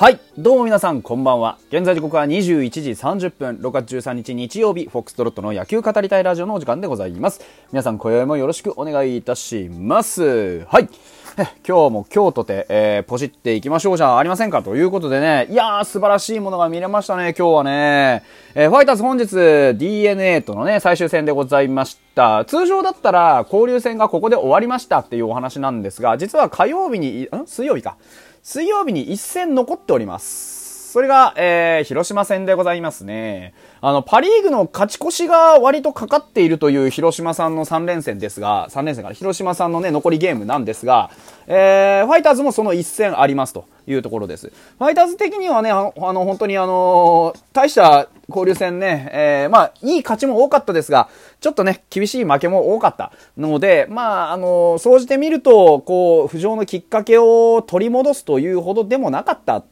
はい。どうも皆さん、こんばんは。現在時刻は21時30分、6月13日日曜日、フォックストロットの野球語りたいラジオのお時間でございます。皆さん、今宵もよろしくお願いいたします。はい。今日も今日とて、えー、ポチっていきましょうじゃありませんかということでね、いやー、素晴らしいものが見れましたね、今日はね。えーファイターズ本日 DNA とのね、最終戦でございました。通常だったら交流戦がここで終わりましたっていうお話なんですが、実は火曜日に、ん？水曜日か。水曜日に一戦残っております。それが、えー、広島戦でございますね。あの、パリーグの勝ち越しが割とかかっているという広島さんの3連戦ですが、3連戦から広島さんのね、残りゲームなんですが、えー、ファイターズもその1戦ありますというところです。ファイターズ的にはね、あの、本当にあの大した交流戦ね、えー、まあ、いい勝ちも多かったですが、ちょっとね、厳しい負けも多かったので、まあ、あの総じてみると、こう、浮上のきっかけを取り戻すというほどでもなかった、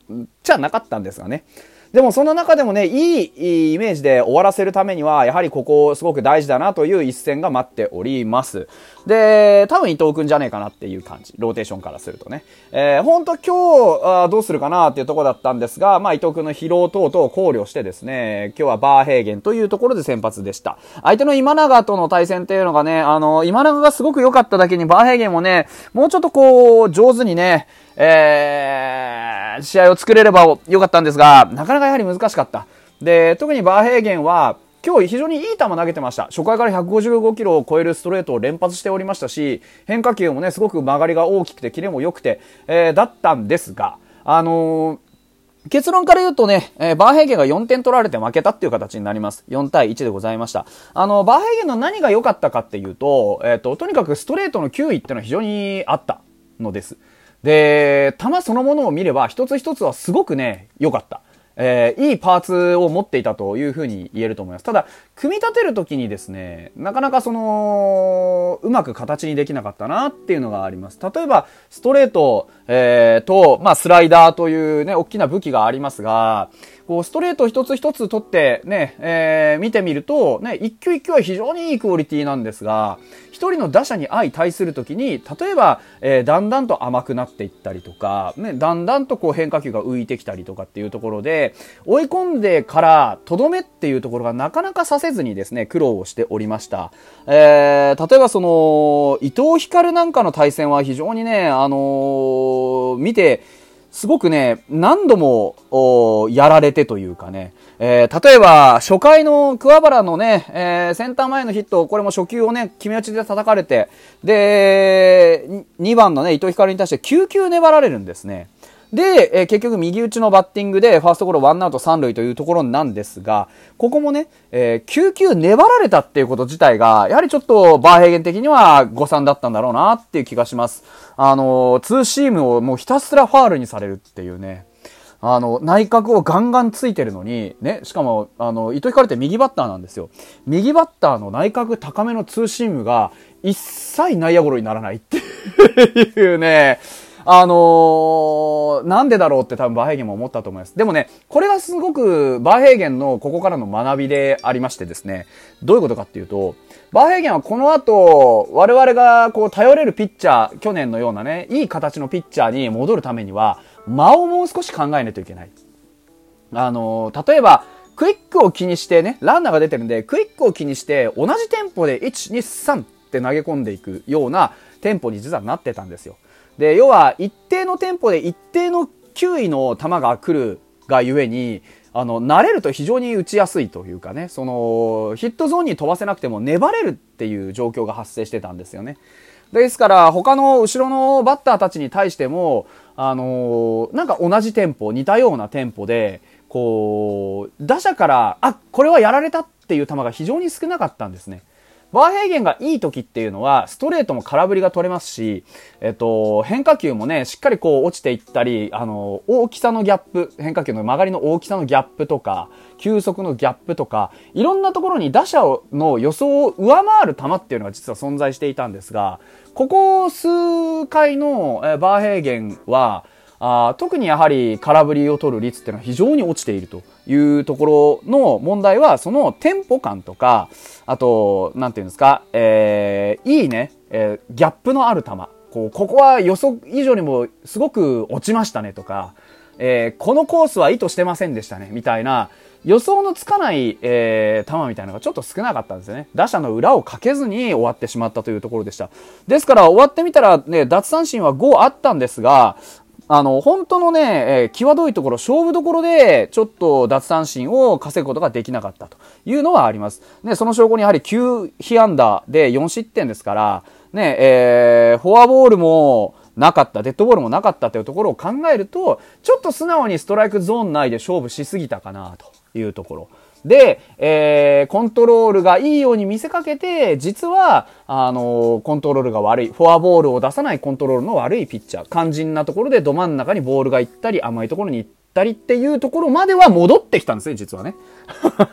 じゃなかったんですがね。でもその中でもね、いいイメージで終わらせるためには、やはりここすごく大事だなという一戦が待っております。で、多分伊藤くんじゃねえかなっていう感じ。ローテーションからするとね。えー、ほんと今日どうするかなっていうところだったんですが、まあ伊藤くんの疲労等々を考慮してですね、今日はバーヘーゲンというところで先発でした。相手の今永との対戦っていうのがね、あの、今永がすごく良かっただけにバーヘーゲンもね、もうちょっとこう、上手にね、えー、試合を作れればよかったんですが、なかなかやはり難しかった。で、特にバーヘーゲンは、今日非常にいい球投げてました。初回から155キロを超えるストレートを連発しておりましたし、変化球もね、すごく曲がりが大きくて、キレも良くて、えー、だったんですが、あのー結論から言うとね、えーバーヘーゲンが4点取られて負けたっていう形になります。4対1でございました。あの、バーヘーゲンの何が良かったかっていうと、えっ、と、とにかくストレートの球威っていうのは非常にあったのです。で、球そのものを見れば、一つ一つはすごくね、良かった。えーいいパーツを持っていたというふうに言えると思います。ただ、組み立てるときにですね、なかなかその、うまく形にできなかったなっていうのがあります。例えば、ストレート、えーと、まあ、スライダーというね、大きな武器がありますが、こう、ストレート一つ一つ取ってね、えー見てみると、ね、一球一球は非常にいいクオリティなんですが、一人の打者に相対するときに、例えば、えーだんだんと甘くなっていったりとか、ね、だんだんとこう変化球が浮いてきたりとかっていうところで、追い込んでから、とどめっていうところがなかなかさせずにですね、苦労をしておりました。えー、例えばその、伊藤光なんかの対戦は非常にね、あのー見て、すごくね、何度も、やられてというかね、えー例えば、初回の桑原のね、えーセンター前のヒット、これも初球をね、決め打ちで叩かれて、で、2番のね、伊藤光に対して9球粘られるんですね。で、えー結局右打ちのバッティングで、ファーストゴロワンアウト三塁というところなんですが、ここもね、えー9球粘られたっていうこと自体が、やはりちょっとバーヘーゲン的には誤算だったんだろうなっていう気がします。あのーツーシームをもうひたすらファールにされるっていうね。あの、内角をガンガンついてるのに、ね、しかも、あの、糸引かれて右バッターなんですよ。右バッターの内角高めのツーシームが、一切内野ゴロにならないっていうね、あのーなんでだろうって多分バーヘーゲンも思ったと思います。でもね、これがすごくバーヘーゲンのここからの学びでありましてですね、どういうことかっていうと、バーヘーゲンはこの後、我々がこう頼れるピッチャー、去年のようなね、いい形のピッチャーに戻るためには、間をもう少し考えないといけない。あのー例えば、クイックを気にしてね、ランナーが出てるんで、クイックを気にして、同じテンポで1、2、3って投げ込んでいくようなテンポに実はなってたんですよ。で、要は、一定のテンポで一定の球威の球が来るがゆえに、あの、慣れると非常に打ちやすいというかね、その、ヒットゾーンに飛ばせなくても粘れるっていう状況が発生してたんですよね。ですから、他の後ろのバッターたちに対しても、あのーなんか同じテンポ、似たようなテンポで、こう、打者から、あ、これはやられたっていう球が非常に少なかったんですね。バーヘーゲンがいい時っていうのは、ストレートも空振りが取れますし、えっと、変化球もね、しっかりこう落ちていったり、あの、大きさのギャップ、変化球の曲がりの大きさのギャップとか、球速のギャップとか、いろんなところに打者の予想を上回る球っていうのが実は存在していたんですが、ここ数回のバーヘーゲンは、あ特にやはり空振りを取る率っていうのは非常に落ちているというところの問題は、そのテンポ感とか、あと、なんていうんですか、えーいいね、えーギャップのある球。こう、ここは予測以上にもすごく落ちましたねとか、えー、このコースは意図してませんでしたね、みたいな、予想のつかない、えー、球みたいなのがちょっと少なかったんですよね。打者の裏をかけずに終わってしまったというところでした。ですから終わってみたらね、奪三振は5あったんですが、あの、本当のね、えー、際どいところ、勝負どころで、ちょっと奪三振を稼ぐことができなかったというのはあります。ね、その証拠にやはり9被安打で4失点ですから、ね、えー、フォアボールも、なかった、デッドボールもなかったというところを考えると、ちょっと素直にストライクゾーン内で勝負しすぎたかなというところ。で、えー、コントロールがいいように見せかけて、実は、あのー、コントロールが悪い、フォアボールを出さないコントロールの悪いピッチャー。肝心なところでど真ん中にボールが行ったり、甘いところに行ったりっていうところまでは戻ってきたんですね、実はね。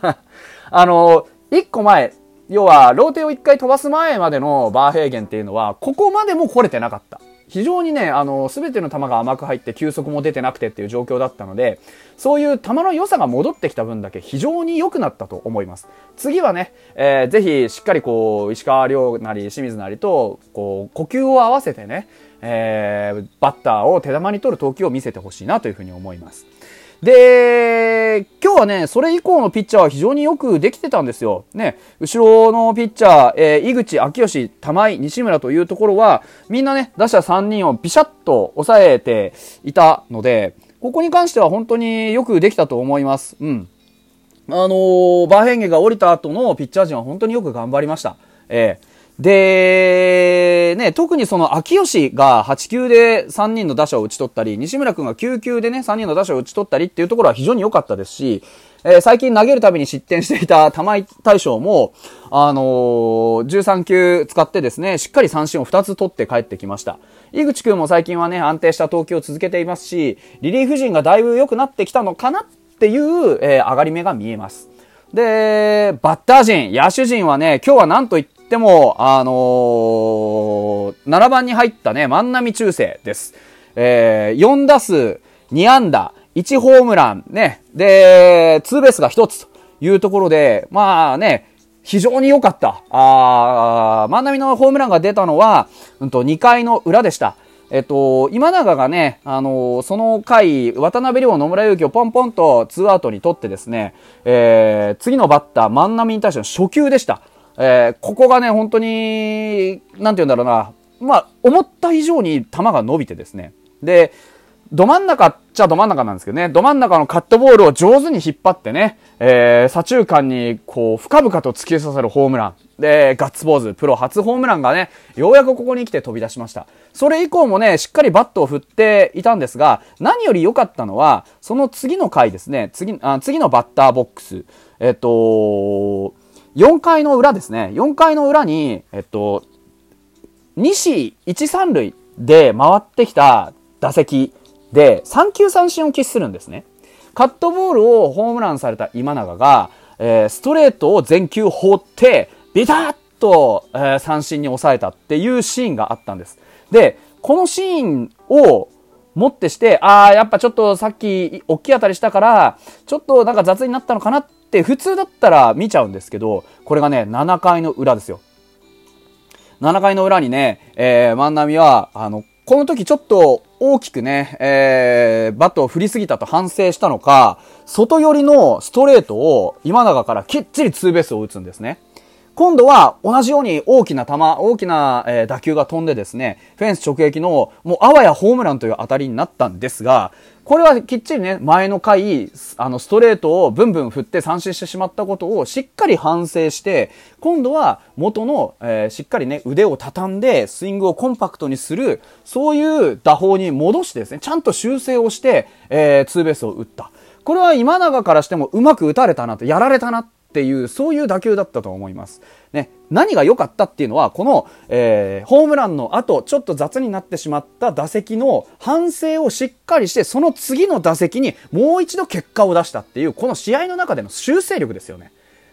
あのー、一個前、要は、ローテを一回飛ばす前までのバーヘーゲンっていうのは、ここまでも来れてなかった。非常にね、あの、すべての球が甘く入って球速も出てなくてっていう状況だったので、そういう球の良さが戻ってきた分だけ非常に良くなったと思います。次はね、えー、ぜひしっかりこう、石川遼なり清水なりと、こう、呼吸を合わせてね、えー、バッターを手玉に取る投球を見せてほしいなというふうに思います。で、今日はね、それ以降のピッチャーは非常によくできてたんですよ。ね、後ろのピッチャー、えー、井口、秋吉、玉井、西村というところは、みんなね、打者3人をビシャッと抑えていたので、ここに関しては本当によくできたと思います。うん。あのー、バーヘンゲが降りた後のピッチャー陣は本当によく頑張りました。えーで、ね、特にその秋吉が8球で3人の打者を打ち取ったり、西村君が9球でね、3人の打者を打ち取ったりっていうところは非常に良かったですし、えー、最近投げるたびに失点していた玉井大将も、あのー、13球使ってですね、しっかり三振を2つ取って帰ってきました。井口君も最近はね、安定した投球を続けていますし、リリーフ陣がだいぶ良くなってきたのかなっていう、えー、上がり目が見えます。で、バッター陣、野手陣はね、今日は何と言ってっても、あのー、7番に入ったね、万波中世です。えー、4打数2安打、1ホームラン、ね、で、ツーベースが1つというところで、まあね、非常に良かった。あー万波のホームランが出たのは、うんと、2回の裏でした。えっと、今永がね、あのー、その回、渡辺亮、野村祐希をポンポンとツーアウトに取ってですね、えー、次のバッター、万波に対しての初球でした。えー、ここがね、本当に、なんて言うんだろうな、まあ、思った以上に球が伸びてですね。で、ど真ん中っちゃど真ん中なんですけどね、ど真ん中のカットボールを上手に引っ張ってね、えー、左中間にこう、深々と突き刺さるホームラン。で、ガッツポーズ、プロ初ホームランがね、ようやくここに来て飛び出しました。それ以降もね、しっかりバットを振っていたんですが、何より良かったのは、その次の回ですね、次、あ次のバッターボックス。えっと、4回の裏ですね。4回の裏に、えっと、西1、三塁で回ってきた打席で3球三振を喫するんですね。カットボールをホームランされた今永が、えー、ストレートを全球放って、ビタッと、えー、三振に抑えたっていうシーンがあったんです。で、このシーンをもってして、ああ、やっぱちょっとさっき大きい当たりしたから、ちょっとなんか雑になったのかなっって普通だったら見ちゃうんですけど、これがね、7回の裏ですよ。7回の裏にね、えー、万波は、あの、この時ちょっと大きくね、えー、バットを振りすぎたと反省したのか、外寄りのストレートを今永からきっちりツーベースを打つんですね。今度は同じように大きな球、大きな、打球が飛んでですね、フェンス直撃のもうあわやホームランという当たりになったんですが、これはきっちりね、前の回、あの、ストレートをブンブン振って三振してしまったことをしっかり反省して、今度は元の、えー、しっかりね、腕を畳んで、スイングをコンパクトにする、そういう打法に戻してですね、ちゃんと修正をして、えー、ツーベースを打った。これは今永からしてもうまく打たれたなと、やられたなっていう、そういう打球だったと思います。ね、何が良かったっていうのは、この、えー、ホームランの後、ちょっと雑になってしまった打席の反省をしっかりして、その次の打席にもう一度結果を出したっていう、この試合の中での修正力ですよね。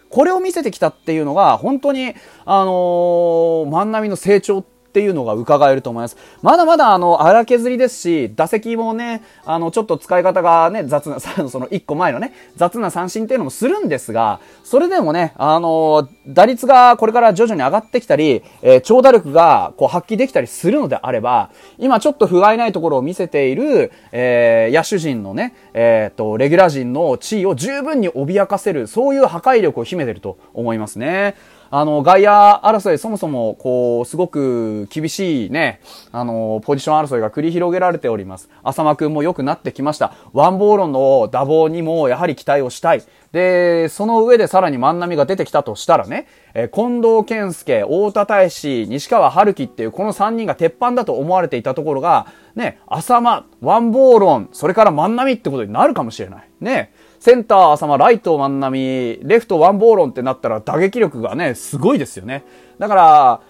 これを見せてきたっていうのが、本当に、あのー、万波の成長っていうのが伺えると思います。まだまだあの、荒削りですし、打席もね、あの、ちょっと使い方がね、雑な、その1個前のね、雑な三振っていうのもするんですが、それでもね、あの、打率がこれから徐々に上がってきたり、えー、長打力がこう発揮できたりするのであれば、今ちょっと不甲斐ないところを見せている、えー、野手陣のね、えっ、と、レギュラー陣の地位を十分に脅かせる、そういう破壊力を秘めてると思いますね。あの、外野争い、そもそも、こう、すごく厳しいね、あの、ポジション争いが繰り広げられております。浅間くんも良くなってきました。ワンボーロンの打棒にも、やはり期待をしたい。で、その上でさらに万波が出てきたとしたらね、え近藤健介、太田大志、西川春樹っていうこの3人が鉄板だと思われていたところが、ね、浅間、ワンボーロン、それから万波ってことになるかもしれない。ね。センター浅間、ライト万波、レフトワンボーロンってなったら打撃力がね、すごいですよね。だから、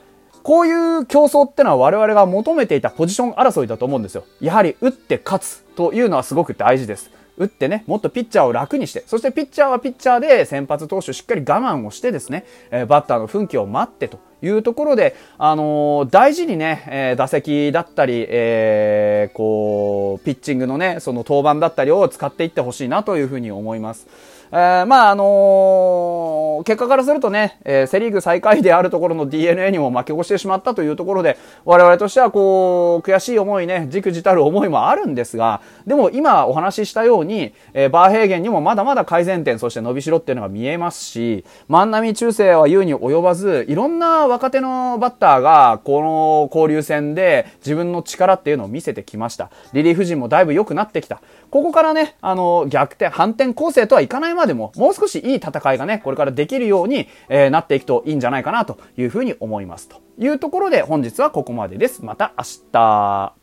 こういう競争ってのは我々が求めていたポジション争いだと思うんですよ。やはり打って勝つというのはすごく大事です。打ってね、もっとピッチャーを楽にして、そしてピッチャーはピッチャーで先発投手しっかり我慢をしてですね、えバッターの奮起を待ってというところで、あのー、大事にね、え、打席だったり、えー、こう、ピッチングのね、その登板だったりを使っていってほしいなというふうに思います。えー、まあ、あのー、結果からするとね、えー、セリーグ最下位であるところの DNA にも負け越してしまったというところで、我々としてはこう、悔しい思いね、じくじたる思いもあるんですが、でも今お話ししたように、えー、バーヘーゲンにもまだまだ改善点、そして伸びしろっていうのが見えますし、万波中世は言うに及ばず、いろんな若手のバッターが、この交流戦で自分の力っていうのを見せてきました。リリーフ陣もだいぶ良くなってきた。ここからね、あの、逆転、反転構成とはいかないまでも、もう少しいい戦いがね、これからできるように、えー、なっていくといいんじゃないかなというふうに思います。というところで本日はここまでです。また明日。